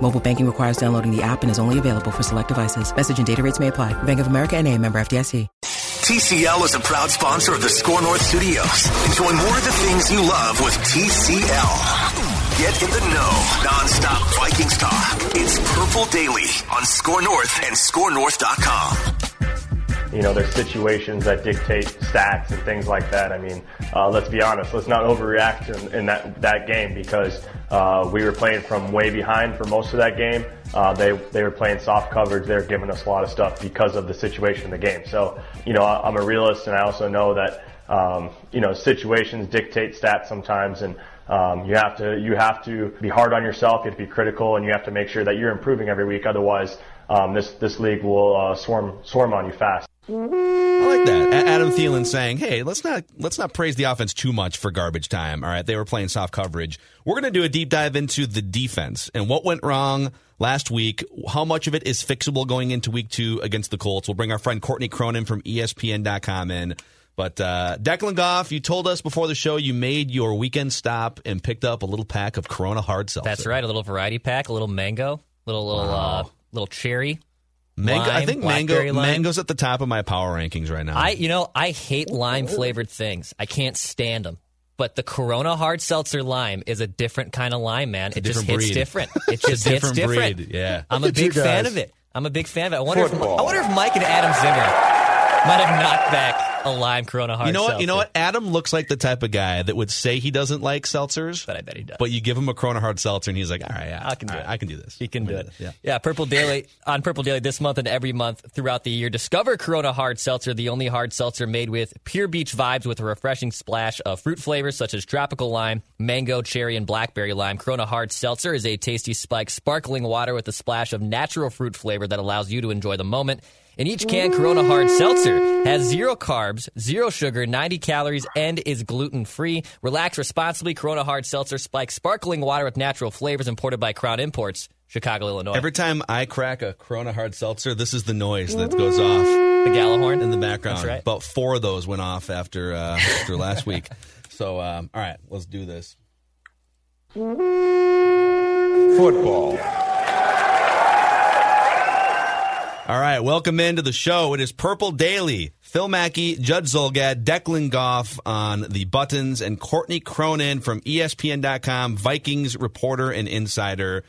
Mobile banking requires downloading the app and is only available for select devices. Message and data rates may apply. Bank of America and a member FDIC. TCL is a proud sponsor of the SKOR North Studios. Enjoy more of the things you love with TCL. Get in the know, nonstop Vikings talk. It's Purple Daily on SKOR North and SKORNorth.com. You know, there's situations that dictate stats and things like that. I mean, uh, let's be honest. Let's not overreact in, in that that game because uh, we were playing from way behind for most of that game. Uh, they they were playing soft coverage. They were giving us a lot of stuff because of the situation in the game. So, you know, I, I'm a realist, and I also know that um, you know situations dictate stats sometimes, and um, you have to you have to be hard on yourself. You have to be critical, and you have to make sure that you're improving every week. Otherwise, um, this this league will uh, swarm swarm on you fast. I like that. Adam Thielen saying, "Hey, let's not let's not praise the offense too much for garbage time." All right, they were playing soft coverage. We're going to do a deep dive into the defense and what went wrong last week. How much of it is fixable going into week two against the Colts? We'll bring our friend Courtney Cronin from ESPN.com in. But uh, Declan Goff, you told us before the show you made your weekend stop and picked up a little pack of Corona hard seltzer. That's right, a little variety pack, a little mango, little little uh, little cherry. Mango, I think mango lime. mango's at the top of my power rankings right now. I you know I hate lime flavored things. I can't stand them. But the Corona hard seltzer lime is a different kind of lime, man. it just different hits breed. different. It It's a just hits different different. breed, yeah. I'm a big fan of it. I'm a big fan of it. I wonder if I wonder if Mike and Adam Zimmer might have knocked back a lime Corona hard you know what? You know what? Adam looks like the type of guy that would say he doesn't like seltzers, But I bet he does. but you give him a Corona hard seltzer, and he's like, "All right, yeah, I can do all it. I can do this. He can do it. Yeah. Yeah, Purple Daily on Purple Daily this month and every month throughout the year. Discover Corona Hard Seltzer, the only hard seltzer made with pure beach vibes with a refreshing splash of fruit flavors such as tropical lime, mango, cherry, and blackberry lime. Corona Hard Seltzer is a tasty spiked sparkling water with a splash of natural fruit flavor that allows you to enjoy the moment. In each can, Corona Hard Seltzer has zero carbs, zero sugar, 90 calories, and is gluten free. Relax responsibly. Corona Hard Seltzer spikes sparkling water with natural flavors imported by Crown Imports, Chicago, Illinois. Every time I crack a Corona hard seltzer, this is the noise that goes off the Gjallarhorn in the background. That's right. About four of those went off after uh, after last week. So, um, all right, let's do this. Football. All right, welcome into the show. It is Purple Daily. Phil Mackey, Judd Zulgad, Declan Goff on the buttons, and Courtney Cronin from ESPN.com, Vikings reporter and insider.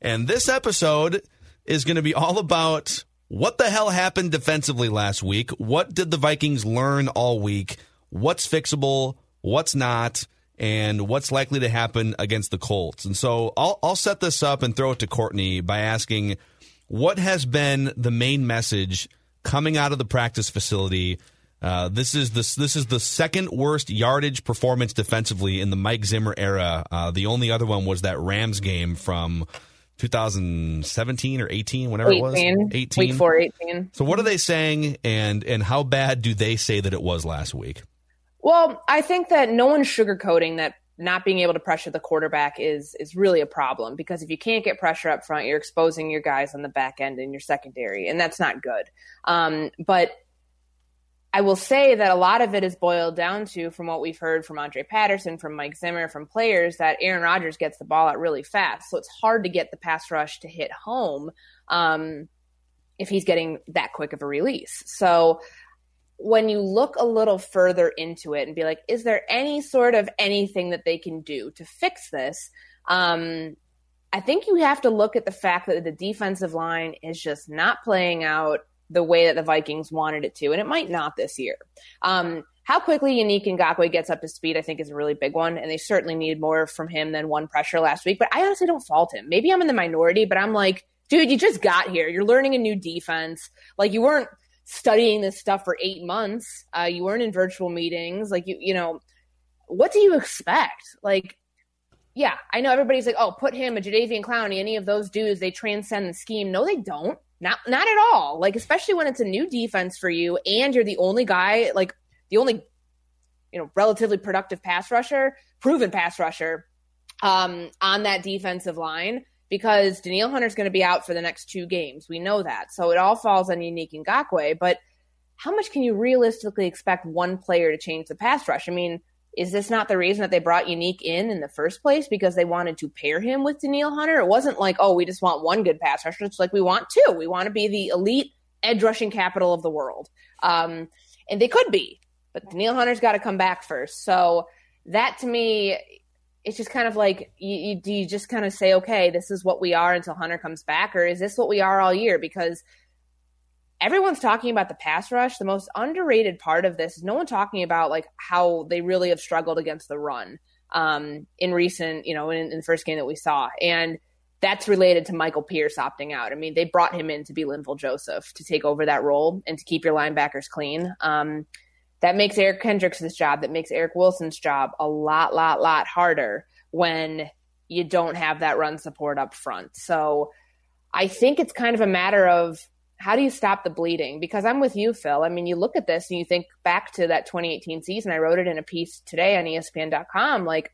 And this episode is going to be all about what the hell happened defensively last week. What did the Vikings learn all week? What's fixable? What's not? And what's likely to happen against the Colts? And so I'll, I'll set this up and throw it to Courtney by asking what has been the main message coming out of the practice facility? Uh, this is the this is the second worst yardage performance defensively in the Mike Zimmer era. Uh, the only other one was that Rams game from 2017 or 18, whatever it was. 18. 18. Week four, 18. So what are they saying, and and how bad do they say that it was last week? Well, I think that no one's sugarcoating that not being able to pressure the quarterback is is really a problem because if you can't get pressure up front, you're exposing your guys on the back end in your secondary, and that's not good. Um, but I will say that a lot of it is boiled down to, from what we've heard from Andre Patterson, from Mike Zimmer, from players, that Aaron Rodgers gets the ball out really fast. So it's hard to get the pass rush to hit home um, if he's getting that quick of a release. So when you look a little further into it and be like, is there any sort of anything that they can do to fix this? Um, I think you have to look at the fact that the defensive line is just not playing out the way that the Vikings wanted it to, and it might not this year. Um, how quickly Yannick Ngakoue gets up to speed, I think, is a really big one, and they certainly need more from him than one pressure last week. But I honestly don't fault him. Maybe I'm in the minority, but I'm like, dude, you just got here. You're learning a new defense. Like you weren't studying this stuff for eight months. Uh, you weren't in virtual meetings. Like you, you know, what do you expect? Like, yeah, I know everybody's like, oh, put him, a Jadeveon Clowney, any of those dudes, they transcend the scheme. No, they don't. Not not at all. Like, especially when it's a new defense for you and you're the only guy, like the only, you know, relatively productive pass rusher, proven pass rusher um, on that defensive line because Danielle Hunter's going to be out for the next two games. We know that. So it all falls on Yannick Ngakoue. But how much can you realistically expect one player to change the pass rush? I mean, is this not the reason that they brought Yannick in in the first place because they wanted to pair him with Danielle Hunter? It wasn't like, oh, we just want one good pass rusher. It's like we want two. We want to be the elite edge rushing capital of the world. Um, and they could be, but Danielle Hunter's got to come back first. So that to me it's just kind of like you, you, do you just kind of say okay this is what we are until hunter comes back? Or is this what we are all year? Because everyone's talking about the pass rush. The most underrated part of this is no one talking about like how they really have struggled against the run um, in recent you know in, in, the first game that we saw. And that's related to michael pierce opting out. I mean they brought him in to be linval joseph to take over that role and to keep your linebackers clean. Um, that makes Eric Kendricks' job, that makes Eric Wilson's job a lot, lot, lot harder when you don't have that run support up front. So I think it's kind of a matter of how do you stop the bleeding? Because I'm with you, Phil. I mean, you look at this and you think back to that 2018 season. I wrote it in a piece today on ESPN.com. Like,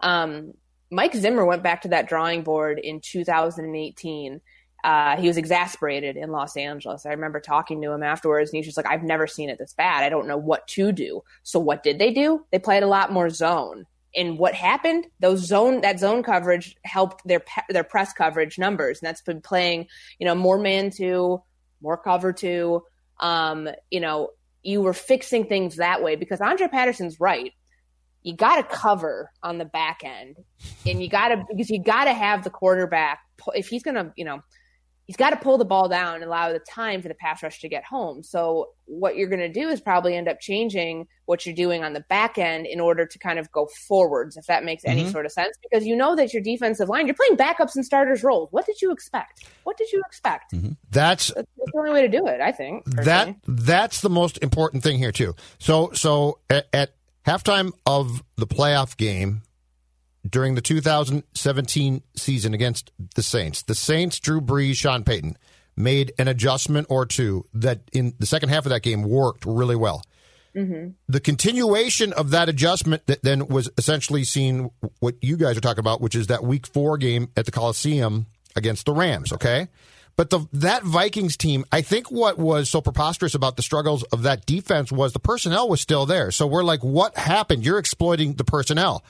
um, Mike Zimmer went back to that drawing board in 2018 uh, he was exasperated in Los Angeles. I remember talking to him afterwards, and he's just like, I've never seen it this bad. I don't know what to do. So what did they do? They played a lot more zone. And what happened? Those zone that zone coverage helped their their press coverage numbers, and that's been playing, you know, more man two, more cover two. Um, you know, you were fixing things that way because Andre Patterson's right you got to cover on the back end and you got to because you got to have the quarterback if he's going to you know he's got to pull the ball down and allow the time for the pass rush to get home. So what you're going to do is probably end up changing what you're doing on the back end in order to kind of go forwards, if that makes mm-hmm. any sort of sense, because you know that your defensive line, you're playing backups and starters roles. What did you expect? What did you expect? Mm-hmm. That's, that's, the only way to do it, I think. Personally. That that's the most important thing here too. So so at, at halftime of the playoff game during the 2017 season against the Saints. The Saints, Drew Brees, Sean Payton made an adjustment or two that in the second half of that game worked really well. Mm-hmm. The continuation of that adjustment that then was essentially seen what you guys are talking about, which is that week four game at the Coliseum against the Rams, okay? But the that Vikings team, I think what was so preposterous about the struggles of that defense was the personnel was still there. So we're like, what happened? You're exploiting the personnel.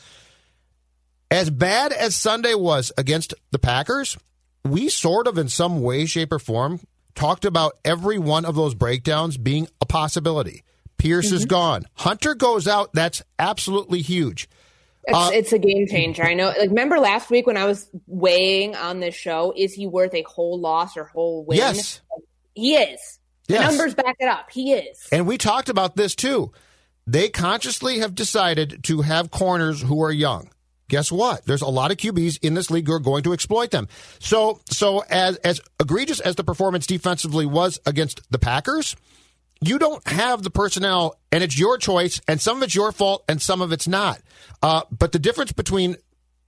As bad as Sunday was against the Packers, we sort of, in some way, shape, or form, talked about every one of those breakdowns being a possibility. Pierce mm-hmm. is gone. Hunter goes out. That's absolutely huge. It's, uh, it's, a game changer. I know. Like, remember last week when I was weighing on this show, is he worth a whole loss or whole win? Yes, he is. The yes. numbers back it up. He is. And we talked about this too. They consciously have decided to have corners who are young guess what? There's a lot of QBs in this league who are going to exploit them. So, so as as egregious as the performance defensively was against the Packers, you don't have the personnel, and it's your choice, and some of it's your fault, and some of it's not. Uh, but the difference between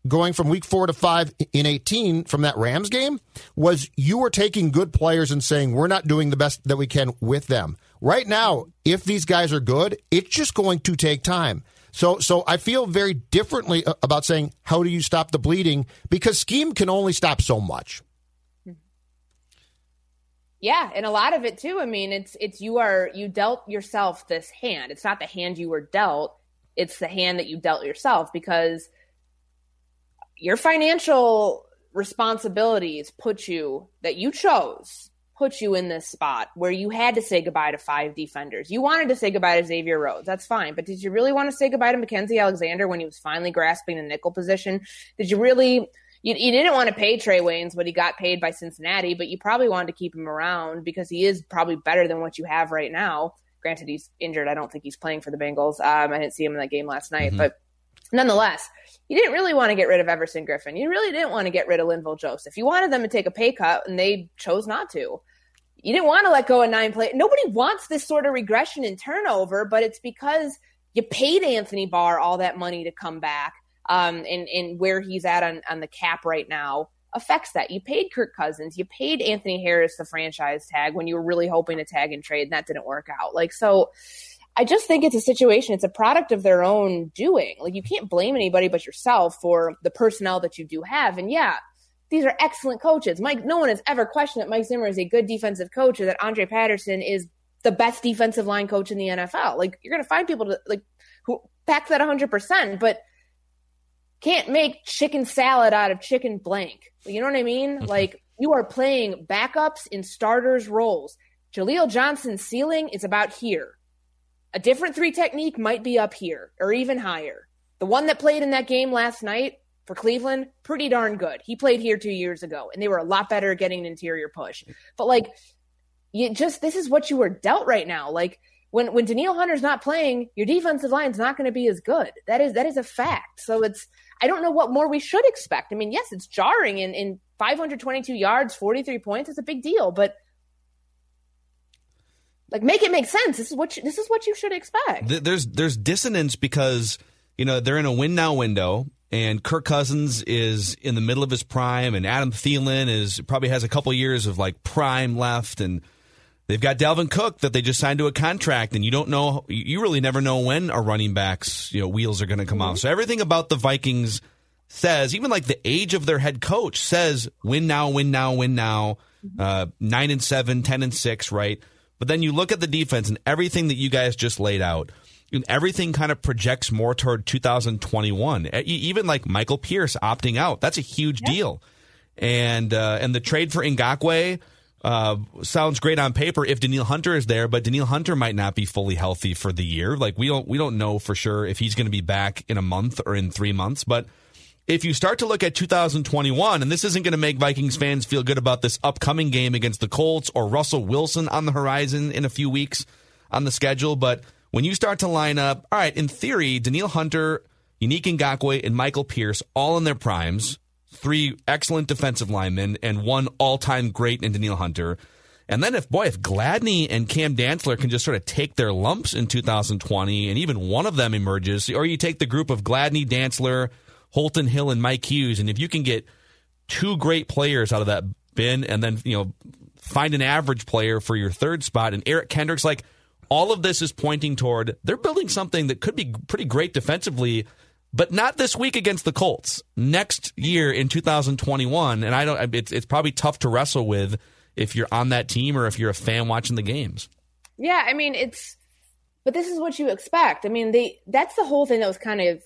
going from week four to five in 18 from that Rams game was you were taking good players and saying, we're not doing the best that we can with them. Right now, if these guys are good, it's just going to take time. So, so I feel very differently uh, about saying how do you stop the bleeding because scheme can only stop so much. Yeah, and a lot of it too. I mean, it's it's you are you dealt yourself this hand. It's not the hand you were dealt; it's the hand that you dealt yourself because your financial responsibilities put you that you chose put you in this spot where you had to say goodbye to five defenders. You wanted to say goodbye to Xavier Rhodes. That's fine. But did you really want to say goodbye to Mackensie Alexander when he was finally grasping the nickel position? Did you really, you, you didn't want to pay Trae Waynes, but he got paid by Cincinnati, but you probably wanted to keep him around because he is probably better than what you have right now. Granted, he's injured. I don't think he's playing for the Bengals. Um, I didn't see him in that game last night, mm-hmm. but nonetheless, you didn't really want to get rid of Everson Griffen. You really didn't want to get rid of Linval Joseph. You wanted them to take a pay cut, and they chose not to. You didn't want to let go of nine play. Nobody wants this sort of regression and turnover, but it's because you paid Anthony Barr all that money to come back um, and, and where he's at on, on the cap right now affects that. You paid Kirk Cousins, you paid Anthony Harris the franchise tag when you were really hoping to tag and trade, and that didn't work out. Like, so I just think it's a situation, it's a product of their own doing. Like, you can't blame anybody but yourself for the personnel that you do have. And yeah, these are excellent coaches. Mike, no one has ever questioned that Mike Zimmer is a good defensive coach or that Andre Patterson is the best defensive line coach in the NFL. Like, you're going to find people to, like, who back that 100%. But can't make chicken salad out of chicken blank. You know what I mean? Mm-hmm. Like you are playing backups in starters roles. Jaleel Johnson's ceiling is about here. A different three technique might be up here or even higher. The one that played in that game last night for Cleveland, pretty darn good. He played here two years ago, and they were a lot better getting an interior push. But like, you just this is what you were dealt right now. Like when when Danielle Hunter's not playing, your defensive line's not going to be as good. That is that is a fact. So it's I don't know what more we should expect. I mean, yes, it's jarring in, in 522 yards, 43 points. It's a big deal, but like make it make sense. This is what you, this is what you should expect. There's there's dissonance because you know they're in a win now window, and Kirk Cousins is in the middle of his prime, and Adam Thielen is probably has a couple years of like prime left, and They've got Dalvin Cook that they just signed to a contract, and you don't know, you really never know when a running back's you know wheels are going to come mm-hmm. off. So everything about the Vikings says, even like the age of their head coach says, win now, win now, win now, mm-hmm. uh, nine and seven, ten and six, right? But then you look at the defense and everything that you guys just laid out. Everything kind of projects more toward 2021. Even like Michael Pierce opting out, that's a huge deal. And uh, and the trade for Ngakoue – uh, sounds great on paper if Danielle Hunter is there, but Danielle Hunter might not be fully healthy for the year. Like we don't we don't know for sure if he's going to be back in a month or in three months. But if you start to look at 2021, and this isn't going to make Vikings fans feel good about this upcoming game against the Colts or Russell Wilson on the horizon in a few weeks on the schedule, but when you start to line up, all right, in theory, Danielle Hunter, Yannick Ngakoue, and Michael Pierce all in their primes three excellent defensive linemen and one all-time great in Danielle Hunter. And then if boy, if Gladney and Cam Dantzler can just sort of take their lumps in 2020, and even one of them emerges, or you take the group of Gladney, Dantzler, Holton Hill, and Mike Hughes, and if you can get two great players out of that bin, and then you know find an average player for your third spot, and Eric Kendricks, like all of this is pointing toward they're building something that could be pretty great defensively but not this week against the Colts. Next year in 2021, and I don't. It's it's probably tough to wrestle with if you're on that team or if you're a fan watching the games. Yeah, I mean it's, but this is what you expect. I mean, they that's the whole thing that was kind of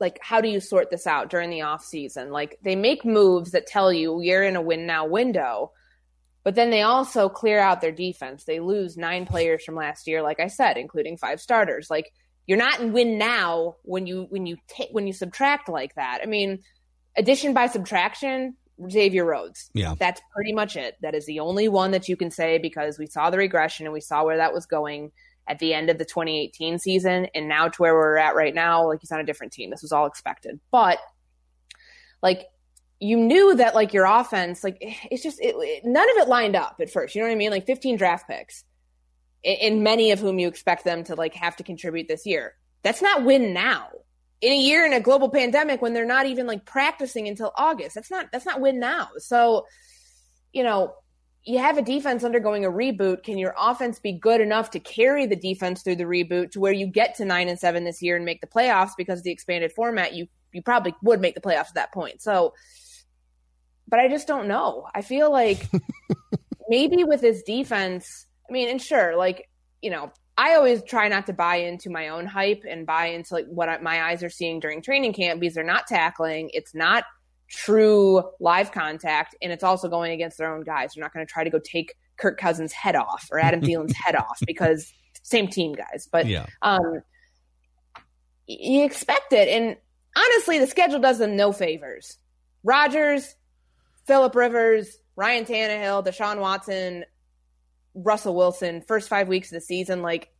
like how do you sort this out during the off season? Like they make moves that tell you you're in a win now window, but then they also clear out their defense. They lose nine players from last year, like I said, including five starters. Like you're not in win now when you when you take when you subtract like that. I mean, addition by subtraction, Xavier Rhodes. Yeah, that's pretty much it. That is the only one that you can say because we saw the regression and we saw where that was going at the end of the 2018 season, and now to where we're at right now, like he's on a different team. This was all expected, but like you knew that like your offense, like it's just it, it, none of it lined up at first. You know what I mean? Like 15 draft picks and many of whom you expect them to like have to contribute this year. That's not win now. In a year in a global pandemic when they're not even like practicing until August. That's not that's not win now. So, you know, you have a defense undergoing a reboot. Can your offense be good enough to carry the defense through the reboot to where you get to 9 and 7 this year and make the playoffs because of the expanded format? You you probably would make the playoffs at that point. So, but I just don't know. I feel like maybe with this defense I mean, and sure, like, you know, I always try not to buy into my own hype and buy into like what my eyes are seeing during training camp because they're not tackling. It's not true live contact, and it's also going against their own guys. They're not going to try to go take Kirk Cousins' head off or Adam Thielen's head off because same team guys. But yeah. um, you expect it, and honestly, the schedule does them no favors. Rodgers, Philip Rivers, Ryan Tannehill, Deshaun Watson, Russell Wilson, first five weeks of the season, like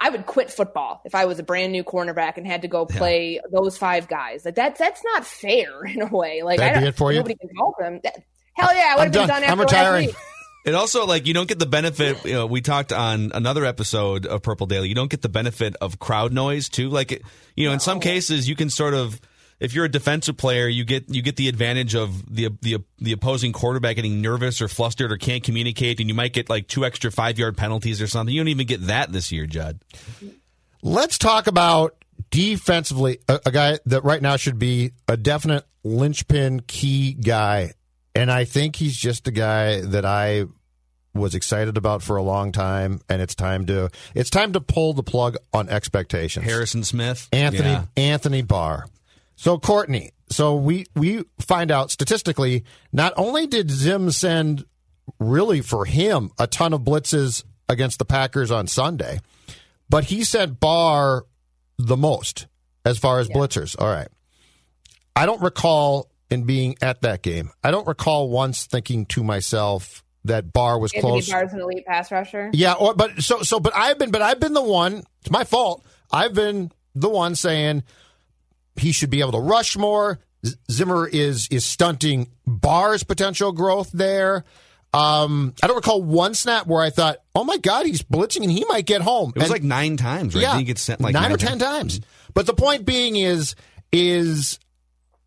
I would quit football if I was a brand new cornerback and had to go play yeah. those five guys. Like that's that's not fair in a way. Like That'd I don't, for nobody you? can help him. That, hell yeah, I would have been done. I'm retiring. It also like you don't get the benefit. You know, we talked on another episode of Purple Daily. You don't get the benefit of crowd noise too. Like you know, in some cases, you can sort of if you're a defensive player, you get you get the advantage of the the the opposing quarterback getting nervous or flustered or can't communicate, and you might get like two extra five yard penalties or something. You don't even get that this year, Judd. Let's talk about defensively a, a guy that right now should be a definite linchpin key guy, and I think he's just a guy that I was excited about for a long time, and it's time to it's time to pull the plug on expectations. Harrison Smith, Anthony yeah. Anthony Barr. So Courtney, so we we find out statistically, not only did Zim send really for him a ton of blitzes against the Packers on Sunday, but he sent Barr the most as far as yeah. blitzers. All right. I don't recall in being at that game. I don't recall once thinking to myself that Barr was Anthony close. Barr's an elite pass rusher. Yeah, or, but so so but I've been but I've been the one. It's my fault. I've been the one saying he should be able to rush more. Zimmer is is stunting Barr's potential growth there. Um, I don't recall one snap where I thought, "Oh my God, he's blitzing and he might get home." It was and, like nine times, right? Yeah, he gets sent like nine, nine or ten times. But the point being is, is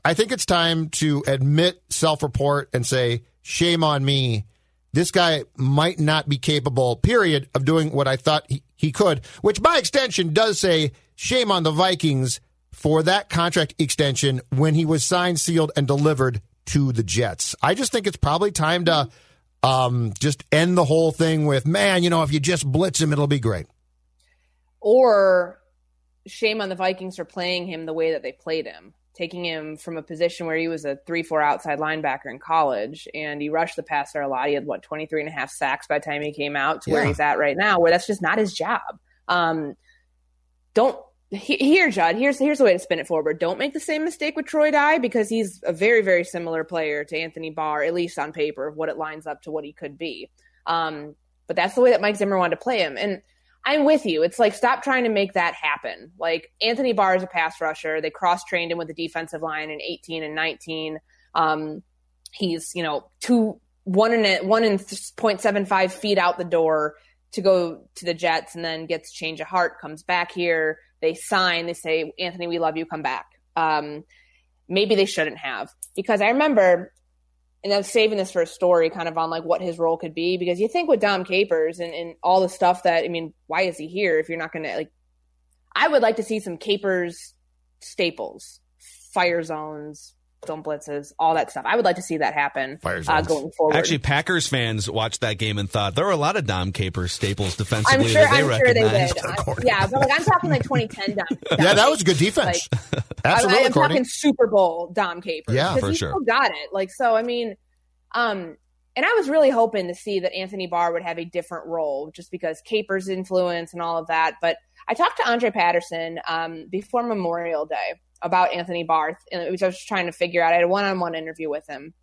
I think it's time to admit self-report and say, "Shame on me." This guy might not be capable, period, of doing what I thought he, he could, which by extension does say, shame on the Vikings for that contract extension when he was signed, sealed, and delivered to the Jets. I just think it's probably time to um, just end the whole thing with, man, you know, if you just blitz him, it'll be great. Or shame on the Vikings for playing him the way that they played him, taking him from a position where he was a 3 4 outside linebacker in college and he rushed the passer a lot. He had, what, 23 and a half sacks by the time he came out to yeah. where he's at right now, where that's just not his job. Um, don't here, Judd, here's here's the way to spin it forward. Don't make the same mistake with Troy Dye because he's a very very similar player to Anthony Barr, at least on paper, of what it lines up to what he could be. Um, but that's the way that Mike Zimmer wanted to play him, and I'm with you. It's like stop trying to make that happen. Like Anthony Barr is a pass rusher. They cross trained him with the defensive line in 18 and 19. Um, he's you know two one and one and point seven five feet out the door to go to the Jets, and then gets change of heart, comes back here they sign, they say, Anthony, we love you, come back. Um, maybe they shouldn't have. Because I remember, and I was saving this for a story kind of on like what his role could be, because you think with Dom Capers and, and all the stuff that, I mean, why is he here if you're not going to, like, I would like to see some Capers staples, fire zones, zone blitzes, all that stuff. I would like to see that happen uh, going forward. Actually, Packers fans watched that game and thought there were a lot of Dom Capers staples defensively. I'm sure, that they I'm sure they did. yeah, but like I'm talking like 2010 Dom. Dom yeah, that was a good defense. Like, Absolutely, I, am talking Super Bowl Dom Capers. Yeah, for he sure. Still got it. Like so, I mean, um, and I was really hoping to see that Anthony Barr would have a different role, just because Capers' influence and all of that. But I talked to Andre Patterson um, before Memorial Day about Anthony Barr, and was just trying to figure out. I had a one-on-one interview with him,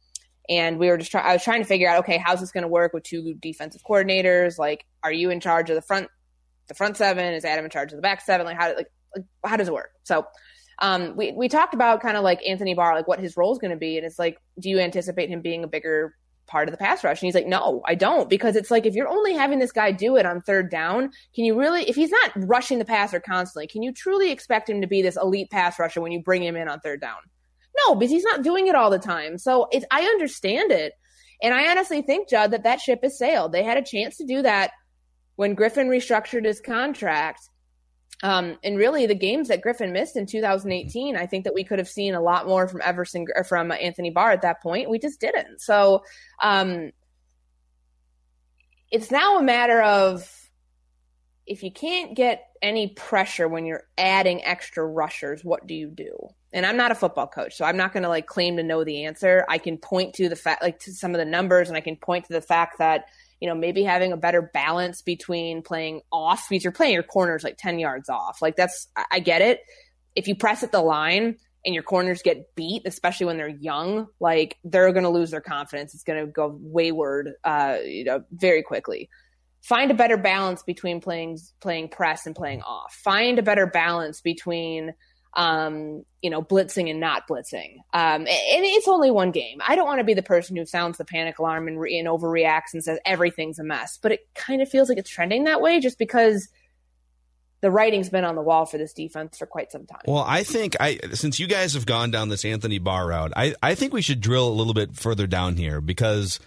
and we were just trying. I was trying to figure out, okay, how's this going to work with two defensive coordinators? Like, are you in charge of the front, the front seven? Is Adam in charge of the back seven? Like, how like, like how does it work? So. Um, we, we talked about kind of like Anthony Barr, like what his role is going to be. And it's like, do you anticipate him being a bigger part of the pass rush. And he's like, no, I don't. Because it's like, if you're only having this guy do it on third down, can you really, if he's not rushing the passer constantly, can you truly expect him to be this elite pass rusher when you bring him in on third down? No, because he's not doing it all the time. So it's, I understand it. And I honestly think, Judd, that that ship has sailed. They had a chance to do that when Griffen restructured his contract. Um, and really, the games that Griffen missed in 2018, I think that we could have seen a lot more from Everson from Anthony Barr at that point. We just didn't. So um, it's now a matter of if you can't get any pressure when you're adding extra rushers, what do you do? And I'm not a football coach, so I'm not going to like claim to know the answer. I can point to the fact, like to some of the numbers, and I can point to the fact that you know, maybe having a better balance between playing off because you're playing your corners like 10 yards off. Like that's, I get it. If you press at the line and your corners get beat, especially when they're young, like they're going to lose their confidence. It's going to go wayward, uh, you know, very quickly. Find a better balance between playing playing press and playing off. Find a better balance between um, you know, blitzing and not blitzing. Um, and it's only one game. I don't want to be the person who sounds the panic alarm and, re- and overreacts and says everything's a mess, but it kind of feels like it's trending that way just because the writing's been on the wall for this defense for quite some time. Well, I think I since you guys have gone down this Anthony Barr route, I, I think we should drill a little bit further down here because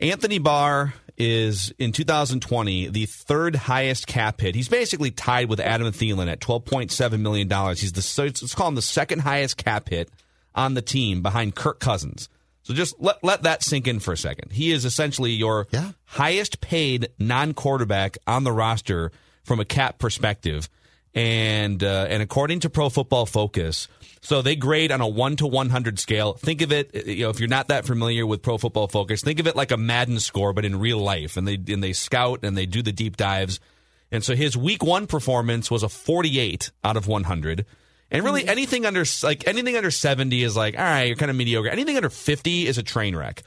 Anthony Barr is in 2020 the third highest cap hit. He's basically tied with Adam Thielen at 12.7 million dollars. He's the let's call him the second highest cap hit on the team behind Kirk Cousins. So just let let that sink in for a second. He is essentially your Yeah. highest paid non quarterback on the roster from a cap perspective. And uh, and according to Pro Football Focus, so they grade on a one to one hundred scale. Think of it, you know, if you're not that familiar with Pro Football Focus, think of it like a Madden score, but in real life. And they and they scout and they do the deep dives. And so his week one performance was a 48 out of 100. And really anything under like anything under 70 is like, all right, you're kind of mediocre. Anything under 50 is a train wreck.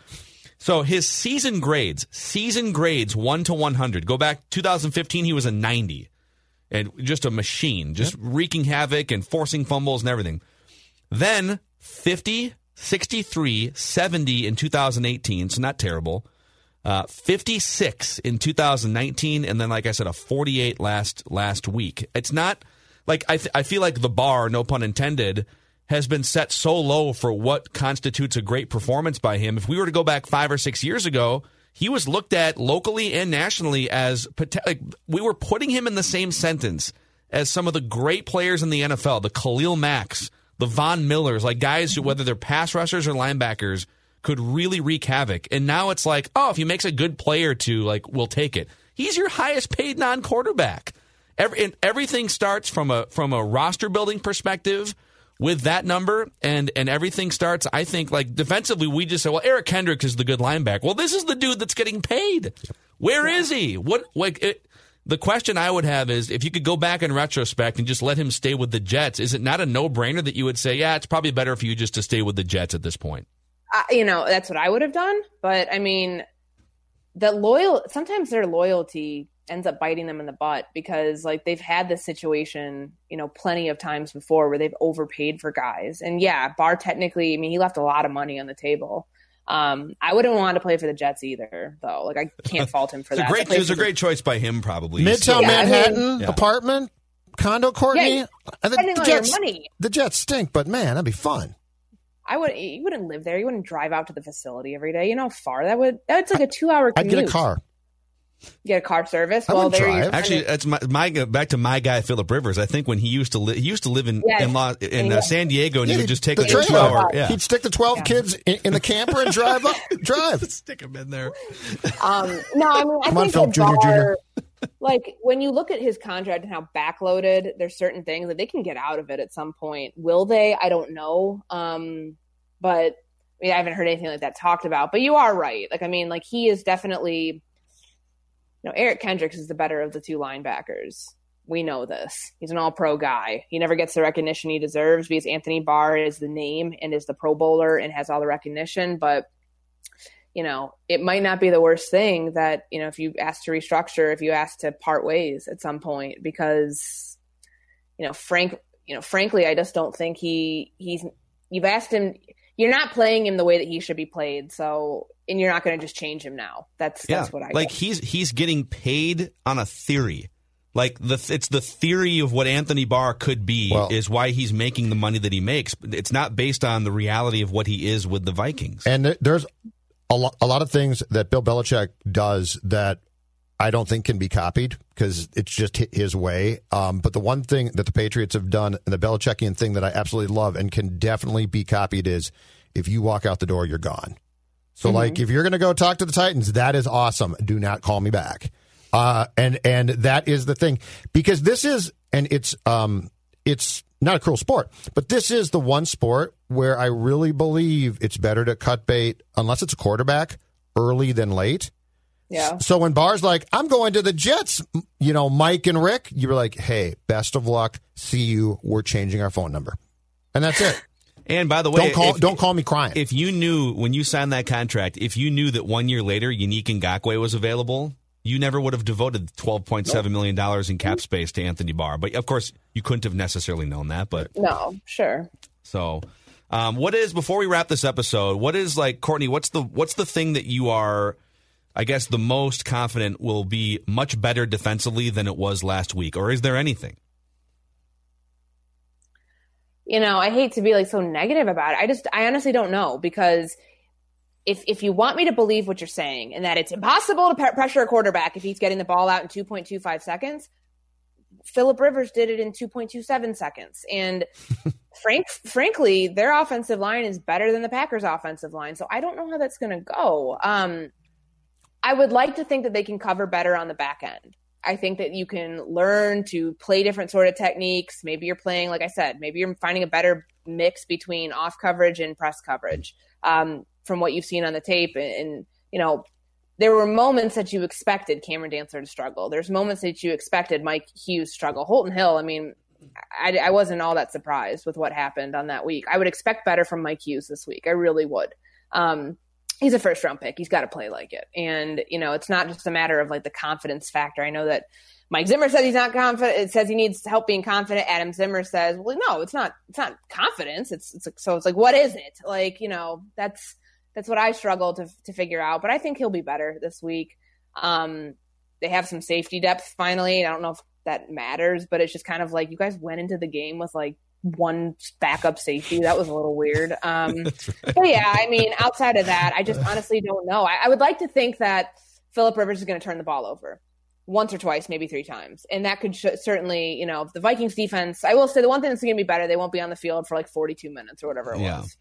So his season grades, season grades 1 to 100. Go back 2015 he was a 90. And just a machine, just wreaking havoc and forcing fumbles and everything. Then 50, 63, 70 in 2018, so not terrible. Uh, 56 in 2019, and then, like I said, a 48 last last week. It's not like I, th- I feel like the bar, no pun intended, has been set so low for what constitutes a great performance by him. If we were to go back five or six years ago, he was looked at locally and nationally as like, we were putting him in the same sentence as some of the great players in the NFL, the Khalil Macks, the Von Millers, like guys who, whether they're pass rushers or linebackers, could really wreak havoc. And now it's like, oh, if he makes a good play or two, like we'll take it. He's your highest paid non quarterback. Every, and everything starts from a from a roster building perspective with that number, and and everything starts. I think like defensively, we just say, well, Eric Kendricks is the good linebacker. Well, this is the dude that's getting paid. Where is he? What like it, the question I would have is if you could go back in retrospect and just let him stay with the Jets, is it not a no brainer that you would say, yeah, it's probably better for you just to stay with the Jets at this point? uh, you know, that's what I would have done. But I mean, the loyal sometimes their loyalty ends up biting them in the butt because like they've had this situation, you know, plenty of times before where they've overpaid for guys. And yeah, Barr technically, I mean, he left a lot of money on the table. Um, I wouldn't want to play for the Jets either, though. Like I can't fault him for It's a that. great, To it was a great choice by him, probably. Midtown Yeah, I mean- Manhattan Yeah. apartment condo, Courtney. Yeah, I think the your Jets, money. the Jets stink, but man, that'd be fun. I would. You wouldn't live there. You wouldn't drive out to the facility every day. You know how far that would. That's like a two-hour car. I'd get a car. Get a car service. I well, wouldn't there drive. you're Actually, that's my, my back to my guy Philip Rivers. I think when he used to li- he used to live in Yes. in, La, in uh, San Diego, and he Yeah, would just take the like a two trailer. hour. Yeah, He'd stick the twelve Yeah. kids in, in the camper and drive up. drive. stick him in there. Um, no, I mean, I Come on, think Philip that Jr., like when you look at his contract and how backloaded, there's certain things that they can get out of it at some point. Will they? I don't know. Um, but I mean, I haven't heard anything like that talked about. But you are right. Like, I mean, like he is definitely, know, Eric Kendricks is the better of the two linebackers. We know this. He's an all pro guy. He never gets the recognition he deserves because Anthony Barr is the name and is the pro bowler and has all the recognition. But you know, it might not be the worst thing that, you know, if you ask to restructure, if you ask to part ways at some point, because, you know, Frank, you know, frankly, I just don't think he, he's, you've asked him, you're not playing him the way that he should be played. So, and you're not going to just change him now. That's, Yeah, that's what I like think. he's he's getting paid on a theory. Like the it's the theory of what Anthony Barr could be Well- is why he's making the money that he makes. It's not based on the reality of what he is with the Vikings. And there's a lot, a lot of things that Bill Belichick does that I don't think can be copied because it's just his way. Um, but the one thing that the Patriots have done, and the Belichickian thing that I absolutely love and can definitely be copied is if you walk out the door, you're gone. So, like, if you're going to go talk to the Titans, that is awesome. Do not call me back. Uh, and and that is the thing because this is and it's um it's not a cruel sport, but this is the one sport where I really believe it's better to cut bait unless it's a quarterback early than late. yeah. So when Barr's like, I'm going to the Jets, you know, Mike and Rick, you were like, hey, best of luck. See you. We're changing our phone number. And that's it. And by the way, Don't call if- don't call me crying. If you knew when you signed that contract, if you knew that one year later Yannick Ngakoue was available, you never would have devoted twelve point seven million dollars in cap space to Anthony Barr. But of course, you couldn't have necessarily known that. But No, sure. so, um, what is before we wrap this episode? What is like Courtney? What's the what's the thing that you are, I guess, the most confident will be much better defensively than it was last week, or is there anything? You know, I hate to be like so negative about it. I just, I honestly don't know because if if you want me to believe what you're saying and that it's impossible to pe- pressure a quarterback if he's getting the ball out in 2.25 seconds, Philip Rivers did it in 2.27 seconds, and frank, frankly, their offensive line is better than the Packers' offensive line. So I don't know how that's going to go. Um, I would like to think that they can cover better on the back end. I think that you can learn to play different sort of techniques. Maybe you're playing, like I said, maybe you're finding a better mix between off coverage and press coverage um, from what you've seen on the tape. And, and, you know, there were moments that you expected Cameron Dantzler to struggle. There's moments that you expected Mike Hughes struggle. Holton Hill, I mean, I, I wasn't all that surprised with what happened on that week. I would expect better from Mike Hughes this week. I really would. Um, he's a first round pick. He's got to play like it. And, you know, it's not just a matter of like the confidence factor. I know that Mike Zimmer says he's not confident. It says he needs help being confident. Adam Zimmer says, well, no, it's not, it's not confidence. It's, it's like, so it's like, what is it? Like, you know, that's, that's what I struggle to, to figure out, but I think he'll be better this week. Um, they have some safety depth finally. I don't know if that matters, but it's just kind of like you guys went into the game with like one backup safety. That was a little weird. Um, but yeah, I mean, outside of that, I just honestly don't know. I, I would like to think that Philip Rivers is going to turn the ball over once or twice, maybe three times, and that could sh- certainly, you know, the Vikings defense. I will say the one thing that's going to be better, they won't be on the field for like 42 minutes or whatever it Yeah. was.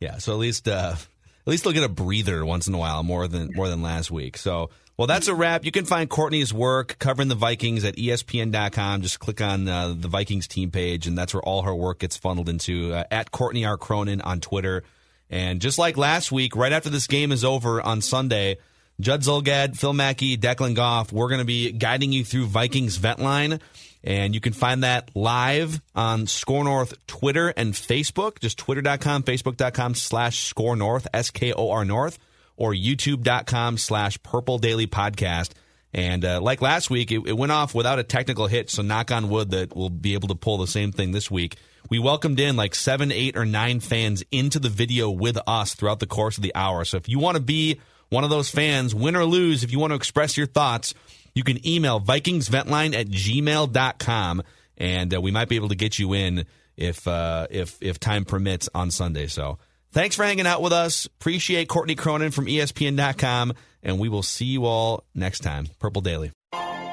Yeah, so at least uh, at least they'll get a breather once in a while, more than more than last week. So, well, that's a wrap. You can find Courtney's work covering the Vikings at ESPN.com. Just click on uh, the Vikings team page, and that's where all her work gets funneled into. Uh, at Courtney R Cronin on Twitter, and just like last week, right after this game is over on Sunday. Judd Zulgad, Phil Mackey, Declan Goff, we're going to be guiding you through Vikings Vent Line. And you can find that live on SKOR North Twitter and Facebook. Just twitter.com, facebook.com slash score north, S K O R North, or youtube.com slash purple daily podcast. And uh, like last week, it, it went off without a technical hit. So knock on wood that we'll be able to pull the same thing this week. We welcomed in like seven, eight, or nine fans into the video with us throughout the course of the hour. So if you want to be one of those fans, win or lose, if you want to express your thoughts, you can email vikingsventline at gmail.com and uh, we might be able to get you in if uh, if if time permits on Sunday. So thanks for hanging out with us. Appreciate Courtney Cronin from ESPN.com, and we will see you all next time. Purple Daily.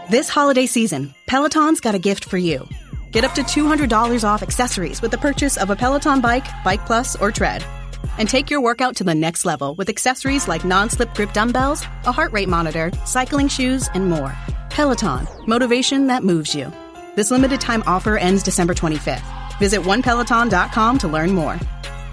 This holiday season, Peloton's got a gift for you. Get up to $200 off accessories with the purchase of a Peloton bike, Bike Plus, or Tread. And take your workout to the next level with accessories like non slip grip dumbbells, a heart rate monitor, cycling shoes, and more. Peloton, motivation that moves you. This limited time offer ends December 25th. Visit onepeloton.com to learn more.